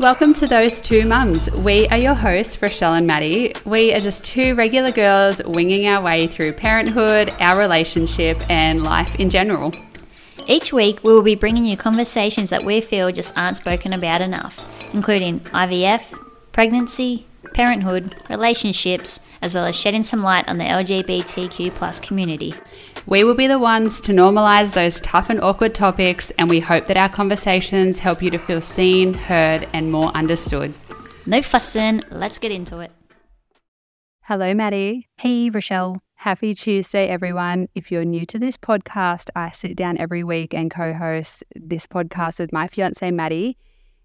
Welcome to Those Two Mums. We are your hosts, Rochelle and Maddy. We are just two regular girls winging our way through parenthood, our relationship, and life in general. Each week, we will be bringing you conversations that we feel just aren't spoken about enough, including IVF, pregnancy, parenthood, relationships, as well as shedding some light on the LGBTQ plus community. We will be the ones to normalise those tough and awkward topics, and we hope that our conversations help you to feel seen, heard, and more understood. No fussing, let's get into it. Hello, Maddy. Hey, Rochelle. Happy Tuesday, everyone. If you're new to this podcast, I sit down every week and co host this podcast with my fiance, Maddy.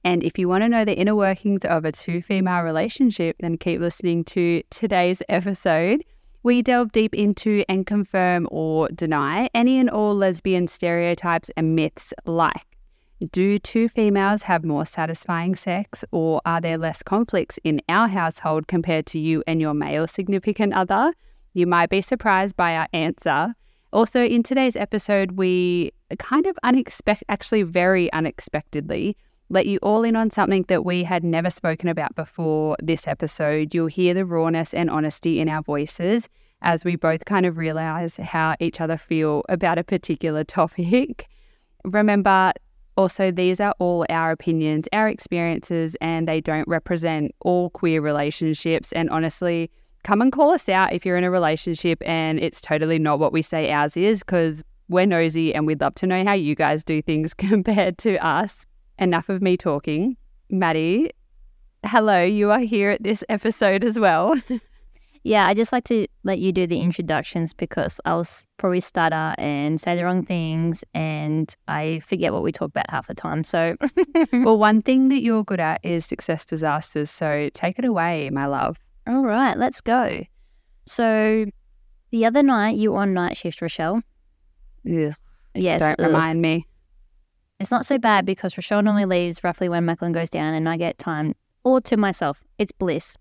And if you want to know the inner workings of a two female relationship, then keep listening to today's episode. We delve deep into and confirm or deny any and all lesbian stereotypes and myths like do two females have more satisfying sex, or are there less conflicts in our household compared to you and your male significant other? You might be surprised by our answer. Also, in today's episode, we kind of unexpected, actually, very unexpectedly, let you all in on something that we had never spoken about before this episode. You'll hear the rawness and honesty in our voices as we both kind of realize how each other feel about a particular topic. Remember, also, these are all our opinions, our experiences, and they don't represent all queer relationships. And honestly, come and call us out if you're in a relationship and it's totally not what we say ours is, because we're nosy and we'd love to know how you guys do things compared to us enough of me talking. Maddy, hello, you are here at this episode as well. yeah, I just like to let you do the introductions because I'll probably stutter and say the wrong things and I forget what we talk about half the time. So, well, one thing that you're good at is success disasters. So take it away, my love. All right, let's go. So, the other night you were on night shift, Rochelle. Yeah. Yes. Don't ugh. remind me. It's not so bad because Rochelle normally leaves roughly when Macklin goes down and I get time all to myself. It's bliss.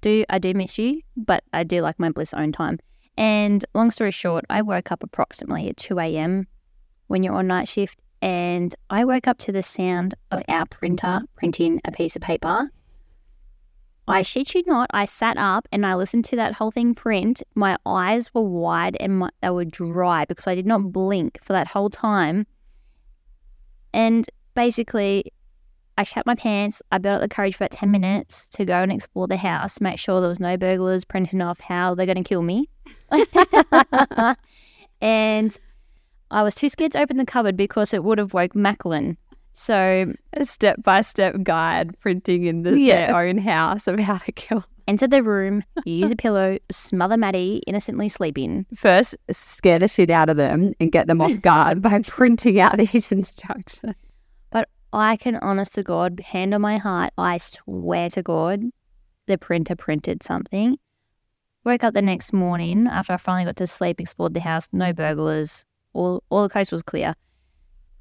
Do I do miss you, but I do like my bliss own time. And long story short, I woke up approximately at 2 a.m. when you're on night shift and I woke up to the sound of our printer printing a piece of paper. I shit you not, I sat up and I listened to that whole thing print. My eyes were wide and my, they were dry because I did not blink for that whole time. And basically, I shat my pants. I built up the courage for about 10 minutes to go and explore the house, make sure there was no burglars printing off how they're going to kill me. and I was too scared to open the cupboard because it would have woke Macklin. So, A step by step guide printing in the, Yeah. their own house of how to kill. Enter the room, use a pillow, smother Maddy innocently sleeping. First, scare the shit out of them and get them off guard by printing out these instructions. But I can, honest to God, hand on my heart, I swear to God, the printer printed something. Woke up the next morning after I finally got to sleep, explored the house, no burglars, all, all the coast was clear.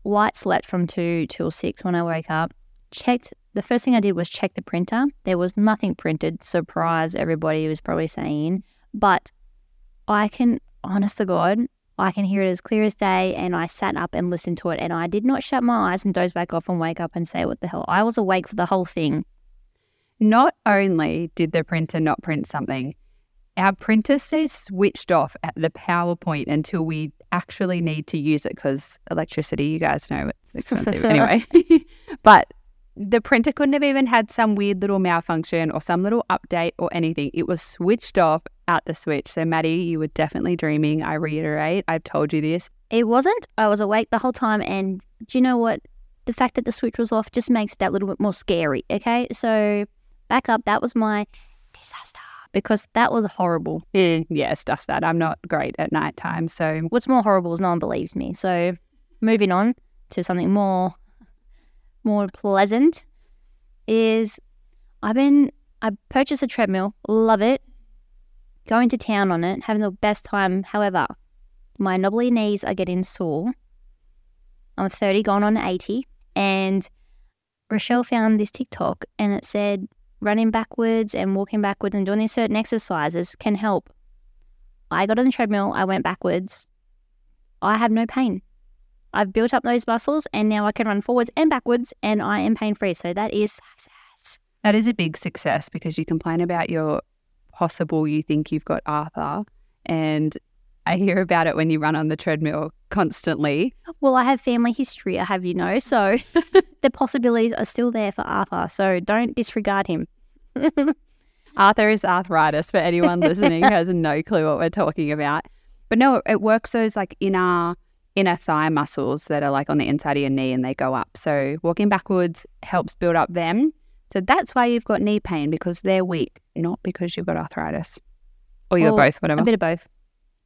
Light slept from 2 till 6 when I woke up. Checked, the first thing I did was check the printer. There was nothing printed. Surprise, everybody was probably saying. But I can, honest to God, I can hear it as clear as day. And I sat up and listened to it. And I did not shut my eyes and doze back off and wake up and say, What the hell? I was awake for the whole thing. Not only did the printer not print something, our printer stays switched off at the PowerPoint until we actually need to use it because electricity, you guys know, it's expensive anyway. but the printer couldn't have even had some weird little malfunction or some little update or anything. It was switched off at the switch. So, Maddy, you were definitely dreaming. I reiterate, I've told you this. It wasn't. I was awake the whole time. And do you know what? The fact that the switch was off just makes it that little bit more scary. Okay. So, back up. That was my disaster because that was horrible. Eh, yeah, stuff that. I'm not great at nighttime. So, What's more horrible is no one believes me. So, moving on to something more more pleasant is I've been I purchased a treadmill, love it. Going to town on it, having the best time. However, my knobbly knees are getting sore. I'm 30, gone on 80, and Rochelle found this TikTok and it said running backwards and walking backwards and doing these certain exercises can help. I got on the treadmill, I went backwards. I have no pain. I've built up those muscles and now I can run forwards and backwards and I am pain free. So that is success. That is a big success because you complain about your possible, you think you've got Arthur, and I hear about it when you run on the treadmill constantly. Well, I have family history, I have you know, so the possibilities are still there for Arthur. So don't disregard him. Arthur is arthritis for anyone listening who has no clue what we're talking about. But no, it works those like inner inner thigh muscles that are like on the inside of your knee and they go up. So walking backwards helps build up them. So that's why you've got knee pain because they're weak, not because you've got arthritis. Or you're Well, both, whatever. A bit of both.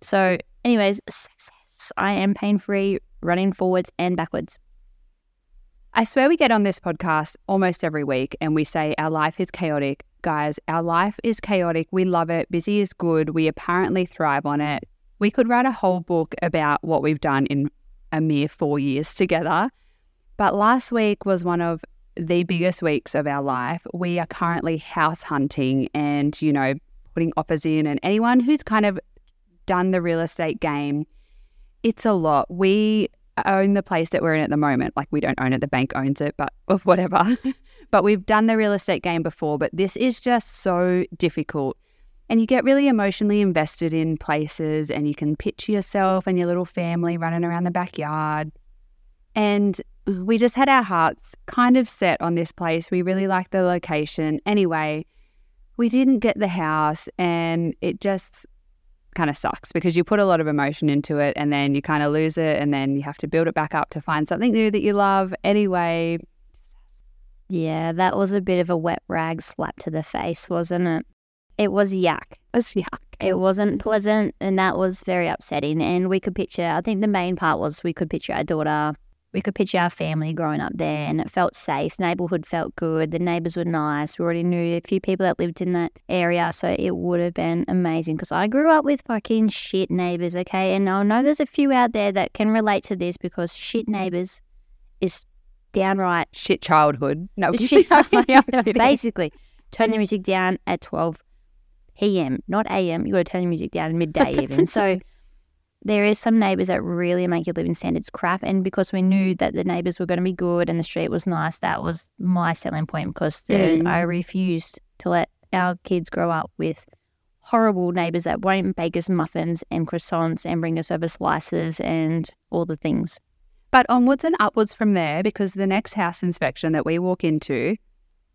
So, anyways, success. I am pain free running forwards and backwards. I swear we get on this podcast almost every week and we say our life is chaotic. Guys, our life is chaotic. We love it. Busy is good. We apparently thrive on it. We could write a whole book about what we've done in a mere four years together. But last week was one of the biggest weeks of our life. We are currently house hunting and, you know, putting offers in. And anyone who's kind of done the real estate game, it's a lot. We own the place that we're in at the moment. Like we don't own it, the bank owns it, but whatever. but we've done the real estate game before, but this is just so difficult. And you get really emotionally invested in places and you can picture yourself and your little family running around the backyard. And we just had our hearts kind of set on this place. We really liked the location. Anyway, we didn't get the house and it just kind of sucks because you put a lot of emotion into it and then you kind of lose it and then you have to build it back up to find something new that you love. Anyway, Yeah, that was a bit of a wet rag slap to the face, wasn't it? It was yuck. it's yuck. It wasn't pleasant, and that was very upsetting. And we could picture, I think the main part was we could picture our daughter, we could picture our family growing up there, and it felt safe. The neighborhood felt good. The neighbors were nice. We already knew a few people that lived in that area, so it would have been amazing because I grew up with fucking shit neighbors, okay? And I know there's a few out there that can relate to this because shit neighbors is downright Shit childhood. No, shit. Basically, turn the music down at 12 p.m., not a.m. You got to turn the music down in midday even. So there is some neighbours that really make your living standards crap. And because we knew that the neighbours were going to be good and the street was nice, that was my selling point because Mm. I refused to let our kids grow up with horrible neighbours that won't bake us muffins and croissants and bring us over slices and all the things. But onwards and upwards from there, because the next house inspection that we walk into,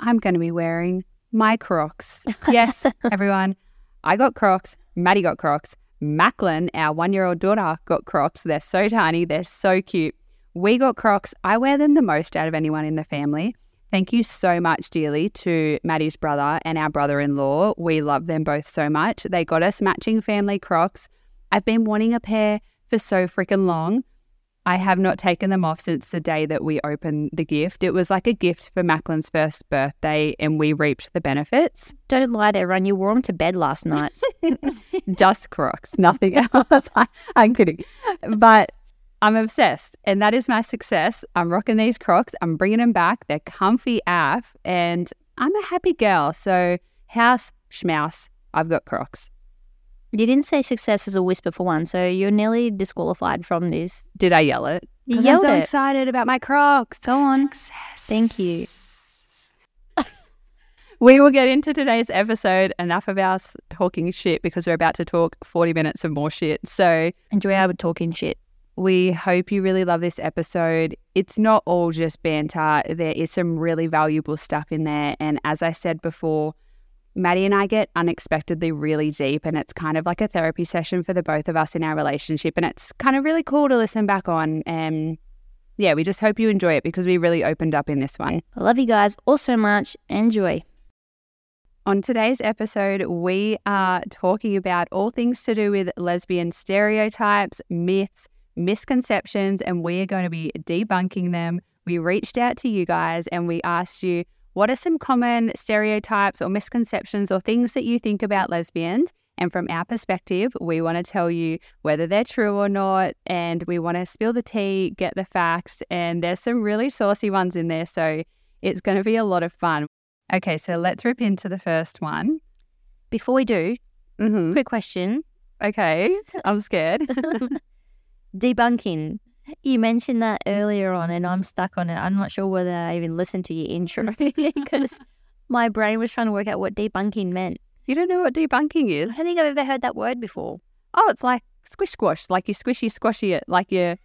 I'm going to be wearing my Crocs. Yes, everyone, I got Crocs. Maddy got Crocs. Macklin, our one year old daughter, got Crocs. They're so tiny, they're so cute. We got Crocs. I wear them the most out of anyone in the family. Thank you so much, dearly, to Maddy's brother and our brother in law. We love them both so much. They got us matching family Crocs. I've been wanting a pair for so freaking long. I have not taken them off since the day that we opened the gift. It was like a gift for Macklin's first birthday, and we reaped the benefits. Don't lie to everyone. You wore them to bed last night. Just Crocs, nothing else. I, I'm kidding. But I'm obsessed, and that is my success. I'm rocking these Crocs. I'm bringing them back. They're comfy AF, and I'm a happy girl. So, house, schmouse, I've got Crocs. You didn't say success as a whisper for one, so you're nearly disqualified from this. Did I yell it? You 'Cause I'm so it. excited about my Crocs. Go on. Success. Thank you. We will get into today's episode. Enough of us talking shit because we're about to talk 40 minutes of more shit. So Enjoy our talking shit. we hope you really love this episode. It's not all just banter, there is some really valuable stuff in there. And as I said before, Maddy and I get unexpectedly really deep, and it's kind of like a therapy session for the both of us in our relationship. And it's kind of really cool to listen back on. And yeah, we just hope you enjoy it because we really opened up in this one. I love you guys all so much. Enjoy. On today's episode, we are talking about all things to do with lesbian stereotypes, myths, misconceptions, and we are going to be debunking them. We reached out to you guys and we asked you what are some common stereotypes or misconceptions or things that you think about lesbians? And from our perspective, we want to tell you whether they're true or not. And we want to spill the tea, get the facts. And there's some really saucy ones in there. So it's going to be a lot of fun. Okay, so let's rip into the first one. Before we do, Mm-hmm. quick question. Okay, I'm scared. Debunking. You mentioned that mm-hmm. earlier on, and I'm stuck on it. I'm not sure whether I even listened to your intro mm-hmm. because My brain was trying to work out what debunking meant. You don't know what debunking is? I don't think I've ever heard that word before. Oh, it's like squish squash, like you squishy squashy it, like you,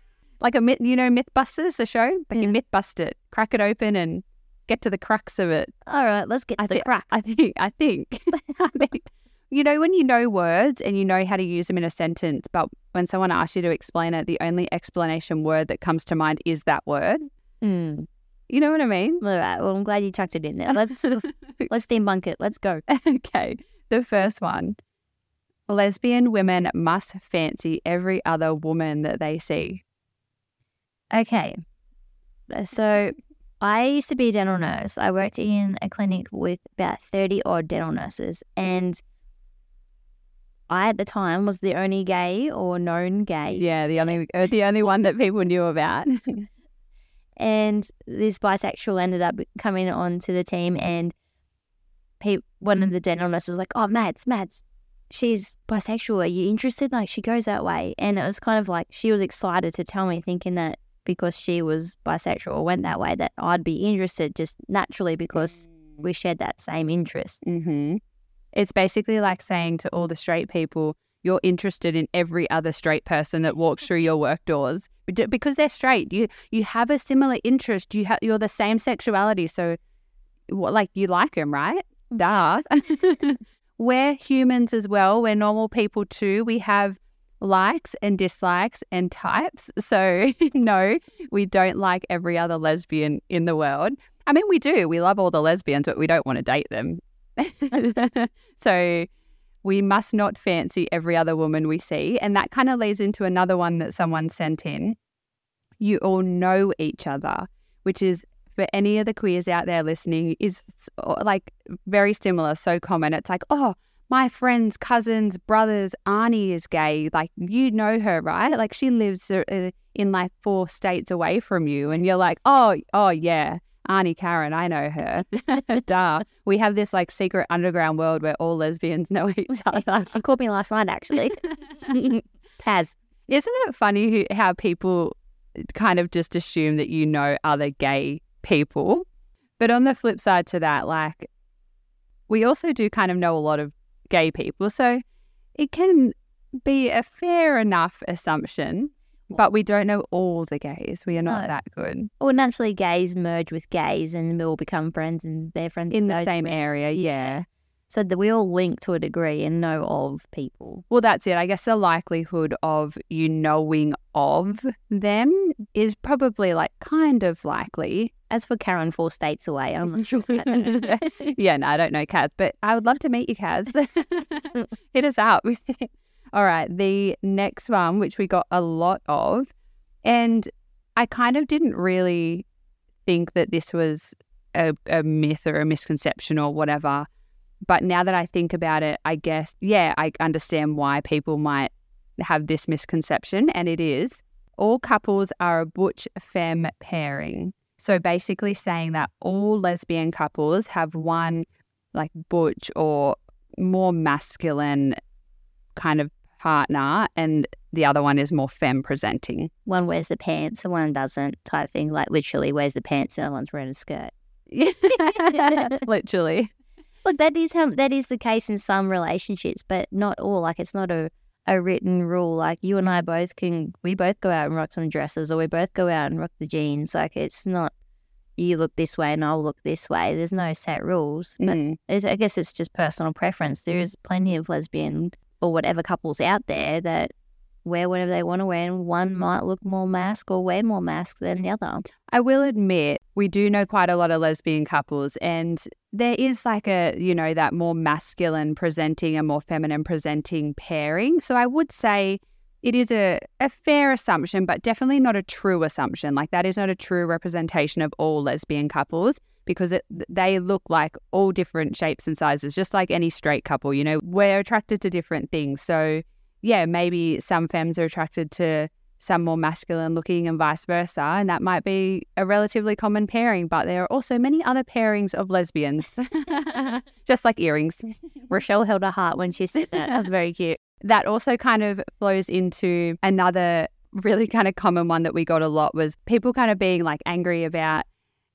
like a myth. You know, MythBusters, the show. Like Yeah. you myth bust it, crack it open, and get to the crux of it. All right, let's get to I the thi- crack. I think. I think. I think. You know, when you know words and you know how to use them in a sentence, but when someone asks you to explain it, the only explanation word that comes to mind is that word. Mm. You know what I mean? All right. Well, I'm glad you chucked it in there. Let's let's debunk it. Let's go. okay. The first one. Lesbian women must fancy every other woman that they see. Okay. So I used to be a dental nurse. I worked in a clinic with about 30 odd dental nurses. And I, at the time, was the only gay or known gay. Yeah, the only uh, the only one that people knew about. And this bisexual ended up coming onto the team. And pe- one of the dental nurses was like, Oh, Mads, Mads, she's bisexual. Are you interested? Like, she goes that way. And it was kind of like she was excited to tell me, thinking that because she was bisexual or went that way, that I'd be interested just naturally because we shared that same interest. hmm It's basically like saying to all the straight people, you're interested in every other straight person that walks through your work doors because they're straight. You you have a similar interest. You have you're the same sexuality, so what like you like them, right? Mm. Duh. we're humans as well. We're normal people too. We have likes and dislikes and types. So no, we don't like every other lesbian in the world. I mean, we do. We love all the lesbians, but we don't want to date them. so we must not fancy every other woman we see. And that kind of leads into another one that someone sent in. You all know each other, which is for any of the queers out there listening, is like very similar, so common. It's like, oh, my friend's cousin's brother's Arnie is gay. Like, you know her, right? Like, she lives uh, uh, in like four states away from you. And you're like, oh, oh, yeah, Arnie Karen, I know her. Duh. We have this like secret underground world where all lesbians know each other. she called me last night, actually. Taz. Isn't it funny how people kind of just assume that you know other gay people? But on the flip side to that, like, we also do kind of know a lot of gay people. So it can be a fair enough assumption, but we don't know all the gays. We are not No. that good Well, naturally, gays merge with gays and we all become friends and they're friends in the same area. Yeah. So that we all link to a degree and know of people. Well, that's it. I guess the likelihood of you knowing of them is probably like kind of likely. As for Karen, four states away, I'm not sure. yeah, no, I don't know Kaz, but I would love to meet you, Kaz. Hit us up. All right, the next one, which we got a lot of, and I kind of didn't really think that this was a, a myth or a misconception or whatever. But now that I think about it, I guess, yeah, I understand why people might have this misconception, and it is all couples are a butch femme pairing. So basically saying that all lesbian couples have one like butch or more masculine kind of partner and the other one is more femme presenting. one wears the pants and one doesn't, type thing. Like literally wears the pants and the one's wearing a skirt. Literally. Look, that is how that is the case in some relationships, but not all. Like it's not a, a written rule. Like you and I both can we both go out and rock some dresses or we both go out and rock the jeans. Like it's not you look this way and I'll look this way. There's no set rules. But Mm. I guess it's just personal preference. There is plenty of lesbian or whatever couples out there that wear whatever they want to wear and one mm. might look more mask or wear more mask than the other. I will admit, we do know quite a lot of lesbian couples, and there is like a, you know, that more masculine presenting and more feminine presenting pairing. So I would say it is a, a fair assumption, but definitely not a true assumption. Like that is not a true representation of all lesbian couples because it, they look like all different shapes and sizes, just like any straight couple. You know, we're attracted to different things. So yeah, maybe some femmes are attracted to some more masculine looking and vice versa. And that might be a relatively common pairing, but there are also many other pairings of lesbians, just like earrings. Rochelle held her heart when she said that. That was very cute. That also kind of flows into another really kind of common one that we got a lot was people kind of being like angry about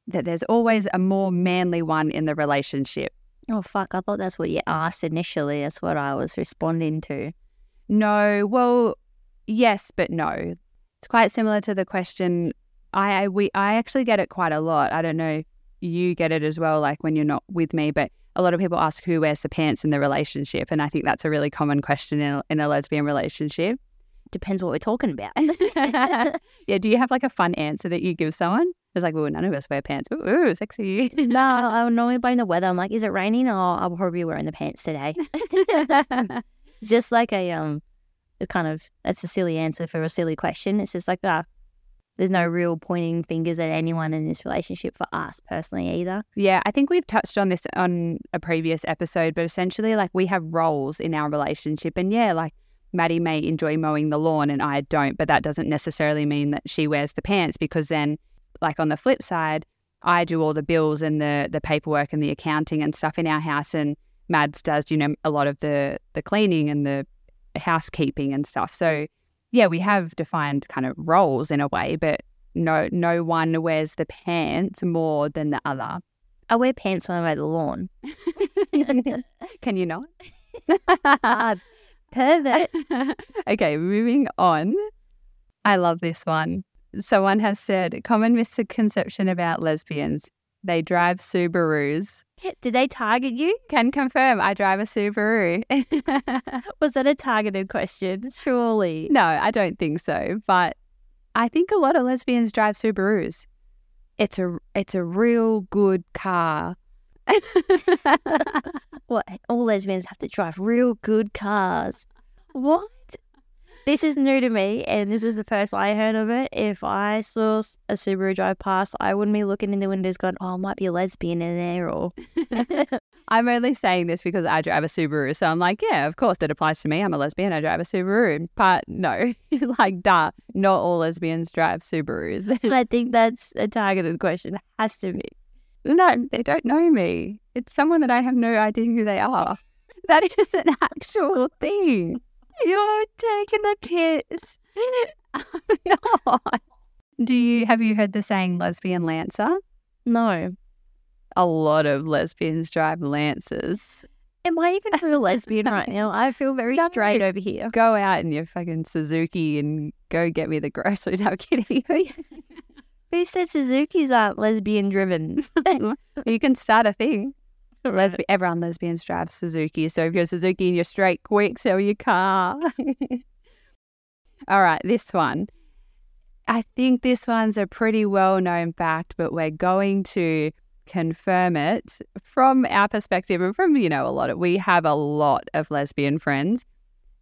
that there's always a more manly one in the relationship. Oh, fuck. I thought that's what you asked initially. That's what I was responding to. No, well, yes, but no. It's quite similar to the question I, I we I actually get it quite a lot. I don't know you get it as well, like when you're not with me, but a lot of people ask who wears the pants in the relationship, and I think that's a really common question in a, in a lesbian relationship. Depends what we're talking about. yeah, do you have like a fun answer that you give someone? It's like, well, none of us wear pants. Ooh, ooh sexy. no, I would normally blame the weather. I'm like, is it raining? Oh, I'll probably be wearing the pants today. It's just like a um, a kind of that's a silly answer for a silly question. It's just like, ah, there's no real pointing fingers at anyone in this relationship for us personally either. Yeah, I think we've touched on this on a previous episode, but essentially, like, we have roles in our relationship. And yeah, like, Maddy may enjoy mowing the lawn and I don't, but that doesn't necessarily mean that she wears the pants because then, like, on the flip side, I do all the bills and the the paperwork and the accounting and stuff in our house, and Mads does, you know, a lot of the the cleaning and the housekeeping and stuff. So yeah, we have defined kind of roles in a way, but no, no one wears the pants more than the other. I wear pants when I'm at the lawn. Can you not? Uh, pervert. okay, moving on. I love this one. Someone has said common misconception about lesbians. They drive Subarus. Did they target you? Can confirm I drive a Subaru. Was that a targeted question? Surely. No, I don't think so. But I think a lot of lesbians drive Subarus. It's a it's a real good car. what all lesbians have to drive real good cars. What? This is new to me, and this is the first I heard of it. If I saw a Subaru drive past, I wouldn't be looking in the windows going, oh, might be a lesbian in there, or. I'm only saying this because I drive a Subaru. So I'm like, yeah, of course that applies to me. I'm a lesbian. I drive a Subaru. But no, like, duh, not all lesbians drive Subarus. I think that's a targeted question. It has to be. No, they don't know me. It's someone that I have no idea who they are. That is an actual thing. You're taking the piss. Do you have you heard the saying lesbian lancer? No. A lot of lesbians drive lancers. Am I even feel lesbian right now? I feel very no. straight over here. Go out in your fucking Suzuki and go get me the groceries. I'm kidding. Who said Suzuki's aren't lesbian driven? you can start a thing. Lesbi- everyone lesbians drive Suzuki. So if you're Suzuki and you're straight, quick, sell your car. All right, this one. I think this one's a pretty well known fact, but we're going to confirm it from our perspective and from, you know, a lot of, we have a lot of lesbian friends.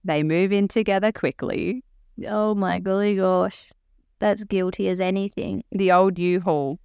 They move in together quickly. Oh my golly gosh. That's guilty as anything. The old U-Haul.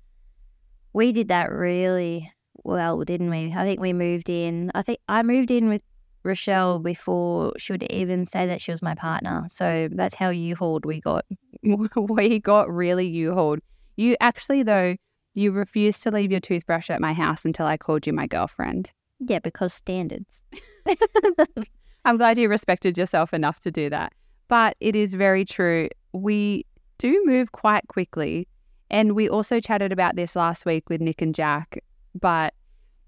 We did that really well, didn't we? I think we moved in. I think I moved in with Rochelle before she would even say that she was my partner. So that's how U-Hauled we got. we got really U-Hauled. You actually, though, you refused to leave your toothbrush at my house until I called you my girlfriend. Yeah, because standards. I'm glad you respected yourself enough to do that. But it is very true. We do move quite quickly. And we also chatted about this last week with Nick and Jack. But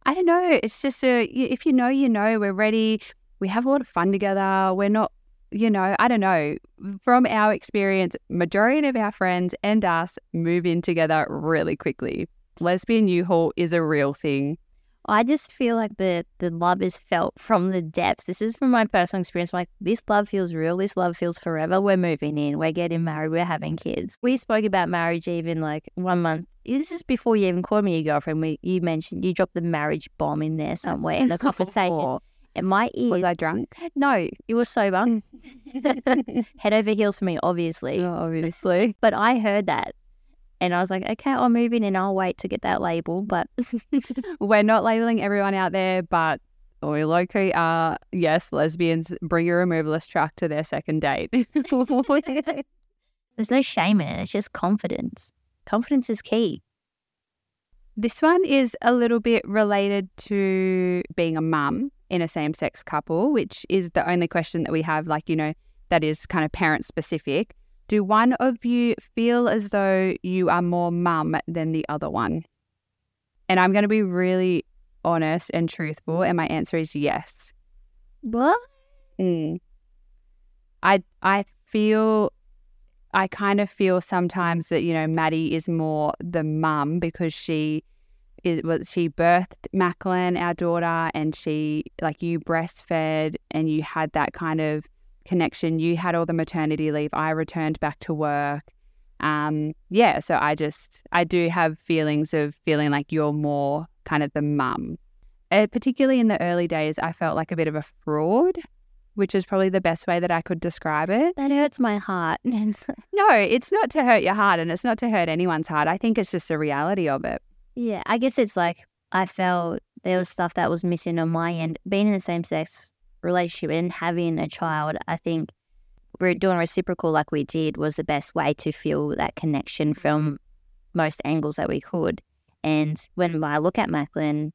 I don't know. It's just a, if you know, you know, we're ready. We have a lot of fun together. We're not, you know, I don't know. From our experience, majority of our friends and us move in together really quickly. Lesbian U-Haul is a real thing. I just feel like the the love is felt from the depths. This is from my personal experience. Like this love feels real. This love feels forever. We're moving in. We're getting married. We're having kids. We spoke about marriage even like one month. This is before you even called me your girlfriend. We you mentioned you dropped the marriage bomb in there oh. somewhere in the conversation. And my ears. Was I drunk? No, you were sober. Mm. Head over heels for me, obviously. Oh, obviously. But I heard that and I was like, okay, I'll move in and I'll wait to get that label. But we're not labeling everyone out there, but we low key are, yes, lesbians bring a removalist truck to their second date. There's no shame in it. It's just confidence. Confidence is key. This one is a little bit related to being a mum in a same sex couple, which is the only question that we have, like, you know, that is kind of parent specific. Do one of you feel as though you are more mum than the other one? And I'm going to be really honest and truthful. And my answer is yes. What? Mm. I I feel I kind of feel sometimes that you know Maddy is more the mum because she is was she birthed Macklin, our daughter, and she like you breastfed and you had that kind of connection. You had all the maternity leave. I returned back to work. Um, yeah, so I just I do have feelings of feeling like you're more kind of the mum. Uh, particularly in the early days, I felt like a bit of a fraud which is probably the best way that I could describe it. That hurts my heart. no, it's not to hurt your heart and it's not to hurt anyone's heart. I think it's just the reality of it. Yeah, I guess it's like I felt there was stuff that was missing on my end. Being in a same sex relationship and having a child, I think we're doing reciprocal like we did was the best way to feel that connection from most angles that we could. And when I look at Macklin,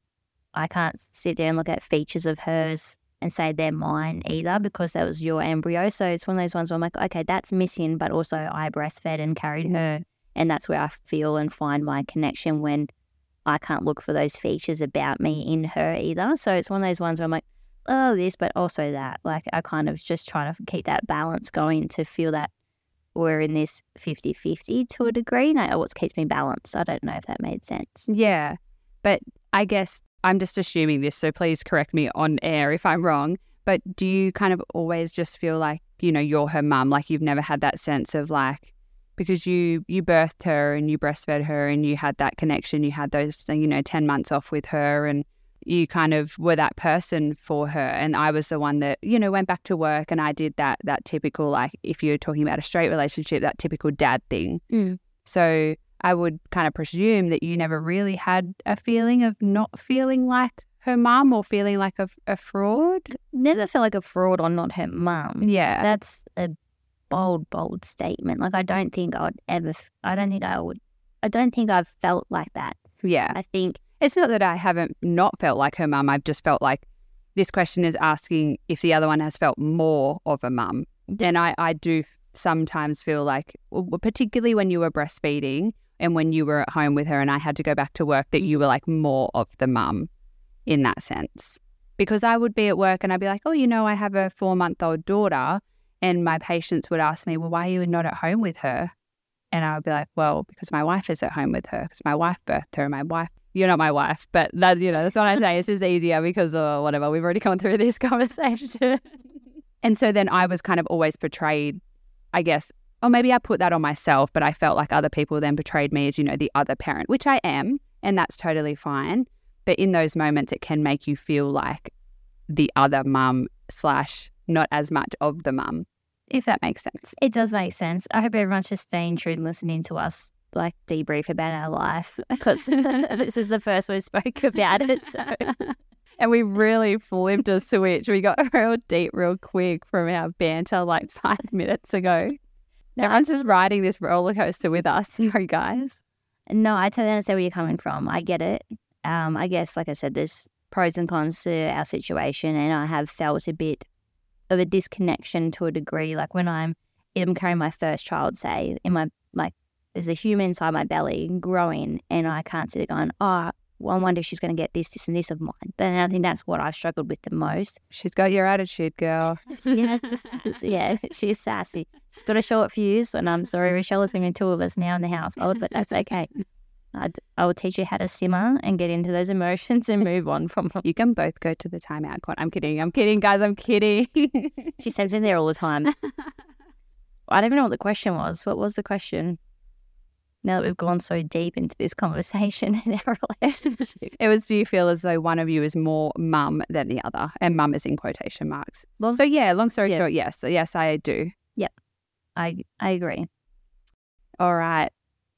I can't sit there and look at features of hers and say they're mine either because that was your embryo. So it's one of those ones where I'm like, okay, that's missing, but also I breastfed and carried her. And that's where I feel and find my connection when I can't look for those features about me in her either. So it's one of those ones where I'm like, oh, this, but also that. Like I kind of just try to keep that balance going to feel that we're in this 50 50 to a degree. Now, what keeps me balanced. I don't know if that made sense. Yeah. But I guess I'm just assuming this, so please correct me on air if I'm wrong. But do you kind of always just feel like, you know, you're her mum? Like you've never had that sense of like, because you you birthed her and you breastfed her and you had that connection, you had those, you know, 10 months off with her and you kind of were that person for her and I was the one that you know went back to work and I did that that typical like if you're talking about a straight relationship that typical dad thing. Mm. So I would kind of presume that you never really had a feeling of not feeling like her mum or feeling like a, a fraud. Never felt like a fraud or not her mum. Yeah. That's a bold, bold statement. Like, I don't think I would ever, I don't think I would, I don't think I've felt like that. Yeah. I think it's not that I haven't not felt like her mum. I've just felt like this question is asking if the other one has felt more of a mum. And I, I do sometimes feel like, particularly when you were breastfeeding, and when you were at home with her and I had to go back to work that you were like more of the mum in that sense. Because I would be at work and I'd be like, oh, you know, I have a four month old daughter. And my patients would ask me, well, why are you not at home with her? And I would be like, well, because my wife is at home with her, because my wife birthed her. and My wife, you're not my wife, but that, you know, that's what I'm saying. It's just easier because, or whatever, we've already gone through this conversation. and so then I was kind of always portrayed, I guess, or maybe I put that on myself, but I felt like other people then portrayed me as, you know, the other parent, which I am, and that's totally fine. But in those moments, it can make you feel like the other mum slash not as much of the mum, if that makes sense. It does make sense. I hope everyone's just staying true and listening to us like debrief about our life because this is the first we spoke about it. So. and we really flipped a switch. We got real deep real quick from our banter like five minutes ago. Everyone's just riding this roller coaster with us, sorry guys. No, I totally understand where you're coming from. I get it. Um, I guess, like I said, there's pros and cons to our situation, and I have felt a bit of a disconnection to a degree. Like when I'm, I'm carrying my first child, say, in my like, there's a human inside my belly growing, and I can't sit there going, oh, well, I wonder if she's going to get this, this, and this of mine. Then I think that's what I struggled with the most. She's got your attitude, girl. yeah, yeah, she's sassy. She's got a short fuse, and I'm sorry, mm. Rochelle, is going to be two of us now in the household, but that's okay. I'd, I will teach you how to simmer and get into those emotions and move on from them. You can both go to the timeout court. I'm kidding. I'm kidding, guys. I'm kidding. she sends me there all the time. I don't even know what the question was. What was the question? Now that we've gone so deep into this conversation in our relationship. It was do you feel as though one of you is more mum than the other? And mum is in quotation marks. Long, so yeah, long story yeah. short, yes. Yes, I do. Yep. I I agree. All right.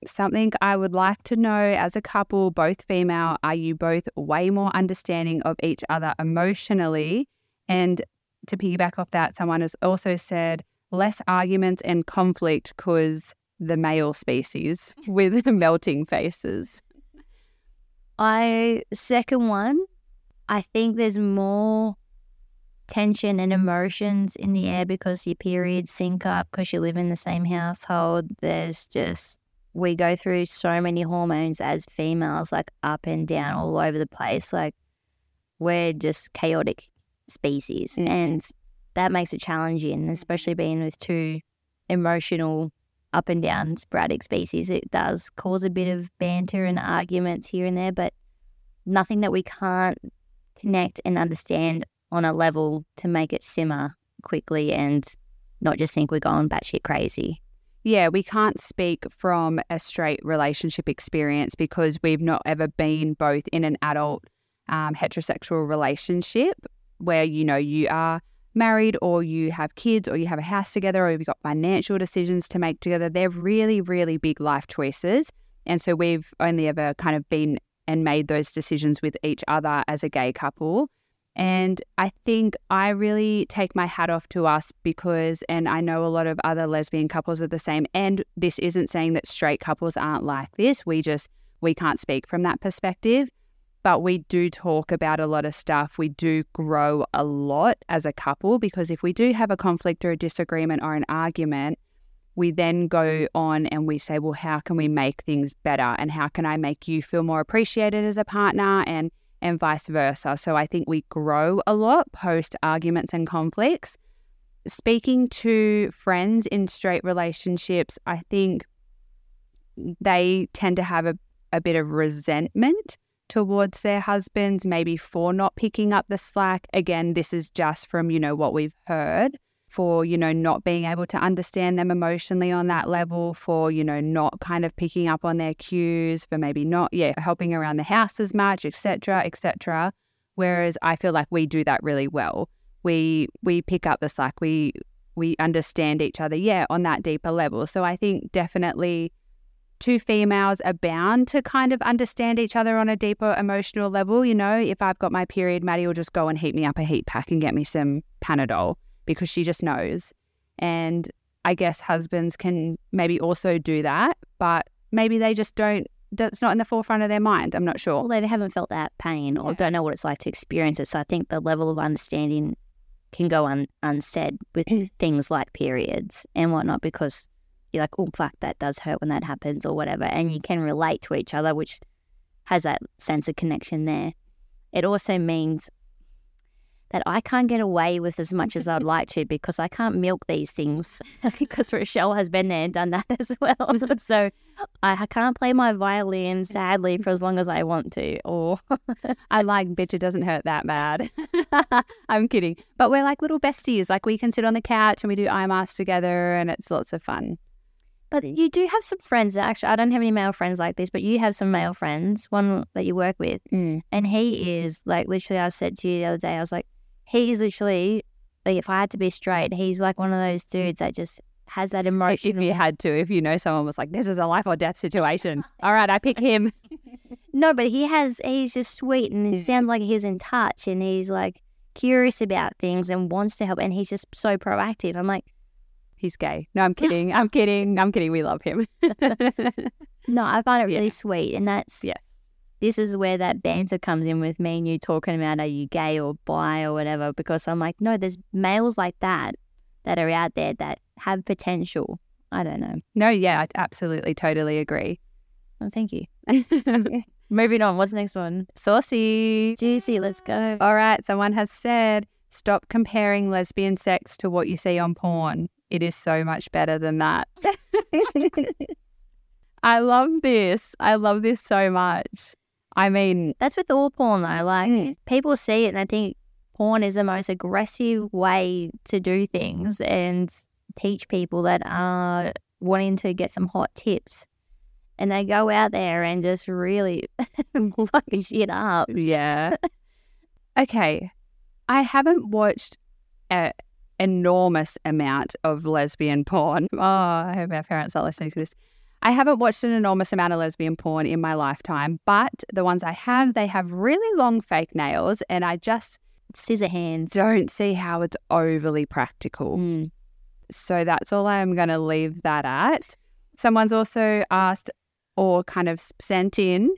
Something I would like to know as a couple, both female, are you both way more understanding of each other emotionally? And to piggyback off that, someone has also said less arguments and conflict because the male species with melting faces. I second one. I think there's more tension and emotions in the air because your periods sync up because you live in the same household. There's just we go through so many hormones as females, like up and down all over the place. Like we're just chaotic species. Mm. And that makes it challenging, especially being with two emotional up and down sporadic species. It does cause a bit of banter and arguments here and there, but nothing that we can't connect and understand on a level to make it simmer quickly and not just think we're going batshit crazy. Yeah, we can't speak from a straight relationship experience because we've not ever been both in an adult um, heterosexual relationship where, you know, you are married or you have kids or you have a house together or you've got financial decisions to make together. They're really, really big life choices. And so we've only ever kind of been and made those decisions with each other as a gay couple. And I think I really take my hat off to us because, and I know a lot of other lesbian couples are the same. And this isn't saying that straight couples aren't like this. We just, we can't speak from that perspective. But we do talk about a lot of stuff. We do grow a lot as a couple because if we do have a conflict or a disagreement or an argument, we then go on and we say, well, how can we make things better? And how can I make you feel more appreciated as a partner? And and vice versa. So I think we grow a lot post arguments and conflicts. Speaking to friends in straight relationships, I think they tend to have a, a bit of resentment towards their husbands, maybe for not picking up the slack. Again, this is just from, you know, what we've heard for, you know, not being able to understand them emotionally on that level, for, you know, not kind of picking up on their cues, for maybe not, yeah, helping around the house as much, etc., etc. Whereas I feel like we do that really well. We we pick up the slack. We we understand each other, yeah, on that deeper level. So I think definitely two females are bound to kind of understand each other on a deeper emotional level. You know, if I've got my period, Maddy will just go and heat me up a heat pack and get me some Panadol because she just knows. And I guess husbands can maybe also do that, but maybe they just don't, that's not in the forefront of their mind. I'm not sure. Well, they haven't felt that pain or Yeah. don't know what it's like to experience it. So I think the level of understanding can go un- unsaid with things like periods and whatnot because you're like, oh, fuck, that does hurt when that happens or whatever. And you mm. can relate to each other, which has that sense of connection there. It also means that I can't get away with as much as I'd like to because I can't milk these things because Rochelle has been there and done that as well. so I can't play my violin sadly for as long as I want to. Or I like, bitch, it doesn't hurt that bad. I'm kidding. But we're like little besties. Like we can sit on the couch and we do eye masks together and it's lots of fun. But you do have some friends. Actually, I don't have any male friends like this, but you have some male friends. One that you work with, Mm. and he is like literally. I said to you the other day, I was like, he is literally like if I had to be straight, he's like one of those dudes that just has that emotion. if you had to, if you know someone was like, this is a life or death situation. All right, I pick him. No, but he has. He's just sweet, and it sounds like he's in touch, and he's like curious about things and wants to help, and he's just so proactive. I'm like, He's gay. No, I'm kidding. I'm kidding. I'm kidding. We love him. no, I find it Yeah. really sweet, and that's Yeah. This is where that banter comes in with me and you talking about are you gay or bi or whatever, because I'm like, no, there's males like that that are out there that have potential. I don't know. no, yeah, I absolutely, totally agree. Well, thank you. Moving on. What's the next one? Saucy. Juicy. Let's go. All right, someone has said, stop comparing lesbian sex to what you see on porn. It is so much better than that. I love this. I love this so much. I mean, That's with all porn though. Like Mm. people see it and they think porn is the most aggressive way to do things and teach people that are wanting to get some hot tips. And they go out there and just really fuck shit up. yeah. okay. I haven't watched enormous amount of lesbian porn. Oh, I hope our parents are listening to this. I haven't watched an enormous amount of lesbian porn in my lifetime, but the ones I have, they have really long fake nails, and I just Scissor hands. don't see how it's overly practical. Mm. So that's all I'm going to leave that at. Someone's also asked or kind of sent in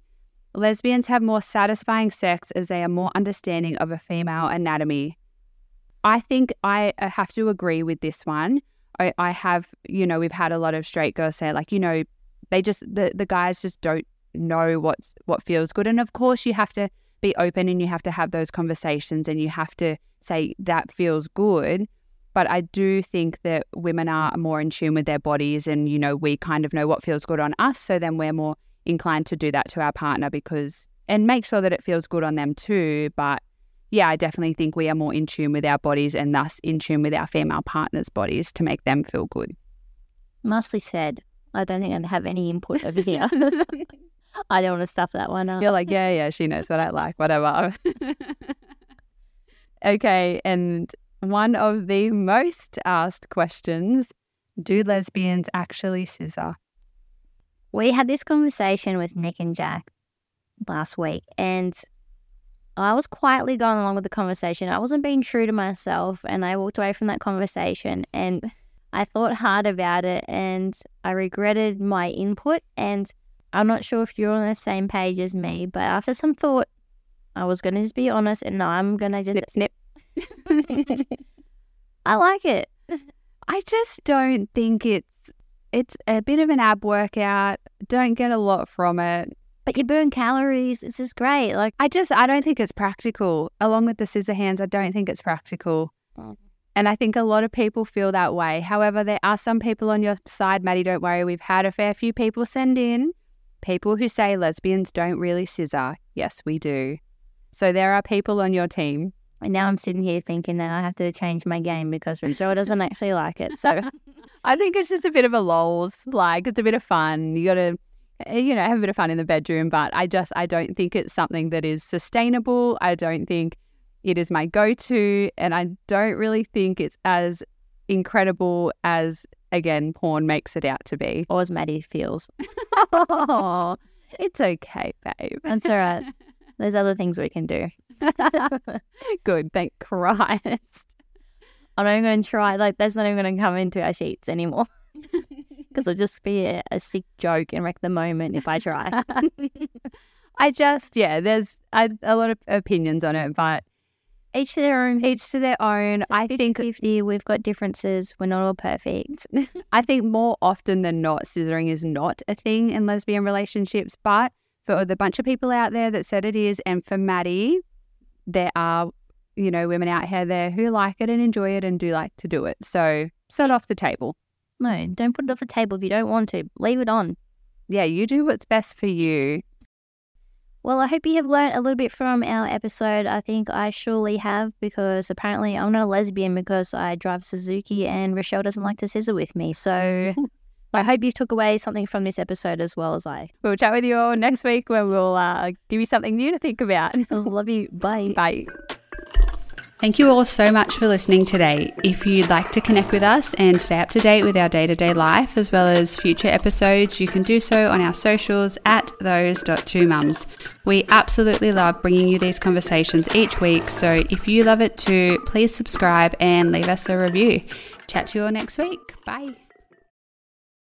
lesbians have more satisfying sex as they are more understanding of a female anatomy. I think I have to agree with this one. I, I have, you know, we've had a lot of straight girls say, like, you know, they just the the guys just don't know what's what feels good. And of course, you have to be open and you have to have those conversations and you have to say that feels good. But I do think that women are more in tune with their bodies and, you know, we kind of know what feels good on us. So then we're more inclined to do that to our partner because, and make sure that it feels good on them too. But yeah, I definitely think we are more in tune with our bodies and thus in tune with our female partners' bodies to make them feel good. Nicely said. I don't think I'd have any input over here. I don't want to stuff that one up. You're like, yeah, yeah, she knows what I like, whatever. okay, and one of the most asked questions do lesbians actually scissor? We had this conversation with Nick and Jack last week, and I was quietly going along with the conversation. I wasn't being true to myself, and I walked away from that conversation and I thought hard about it and I regretted my input. And I'm not sure if you're on the same page as me, but after some thought, I was going to just be honest and I'm going to just snip, snip. I like it. I just don't think it's it's a bit of an ab workout. Don't get a lot from it. But you burn calories. This is great. Like I just I don't think it's practical. Along with the scissor hands, I don't think it's practical. Oh. And I think a lot of people feel that way. However, there are some people on your side, Maddy, don't worry. We've had a fair few people send in people who say lesbians don't really scissor. Yes, we do. So there are people on your team. And now I'm sitting here thinking that I have to change my game because Rachel doesn't actually like it. So I think it's just a bit of a lols. Like it's a bit of fun. You got to, Eh, you know, have a bit of fun in the bedroom. But I just, I don't think it's something that is sustainable. I don't think it is my go to. And I don't really think it's as incredible as, again, porn makes it out to be. Or as Maddy feels. oh, it's okay, babe. That's all right. There's other things we can do. Good, thank Christ. I'm not even going to try. Like, that's not even going to come into our sheets anymore. Because it'll just be a, a, sick joke and wreck the moment if I try. I just, yeah, there's a, a lot of opinions on it, but each to their own. Each to their own. I 50, think 50, we've got differences. We're not all perfect. I think more often than not, scissoring is not a thing in lesbian relationships. But for the bunch of people out there that said it is, and for Maddy, there are, you know, women out here there who like it and enjoy it and do like to do it. So set off the table. No, don't put it off the table if you don't want to. Leave it on. Yeah, you do what's best for you. Well, I hope you have learned a little bit from our episode. I think I surely have because apparently I'm not a lesbian because I drive Suzuki and Rochelle doesn't like to scissor with me. So I hope you took away something from this episode as well as I. We'll chat with you all next week when we'll uh, give you something new to think about. Love you. Bye. Bye. Thank you all so much for listening today. If you'd like to connect with us and stay up to date with our day to day life as well as future episodes, you can do so on our socials at those.2mums. We absolutely love bringing you these conversations each week, so if you love it too, please subscribe and leave us a review. Chat to you all next week. Bye.